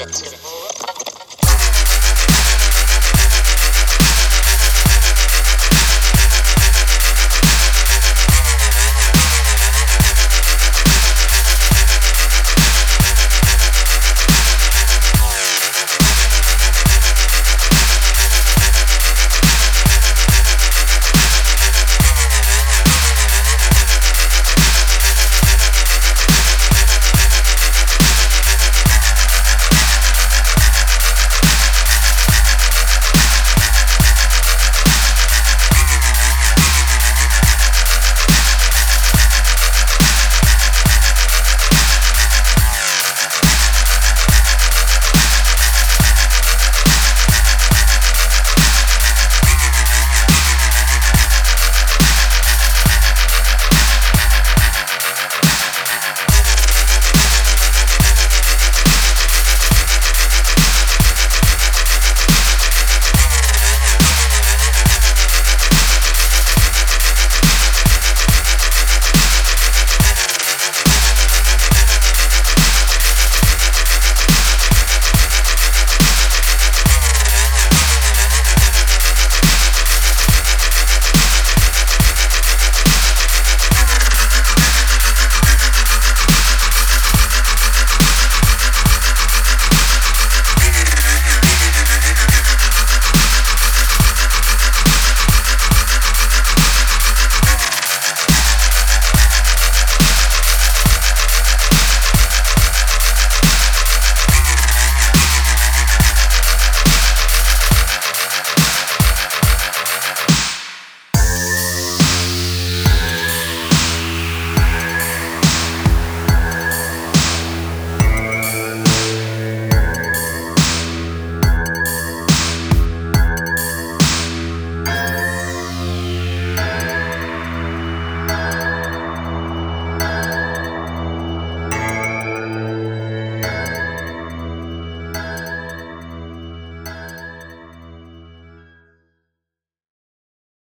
It's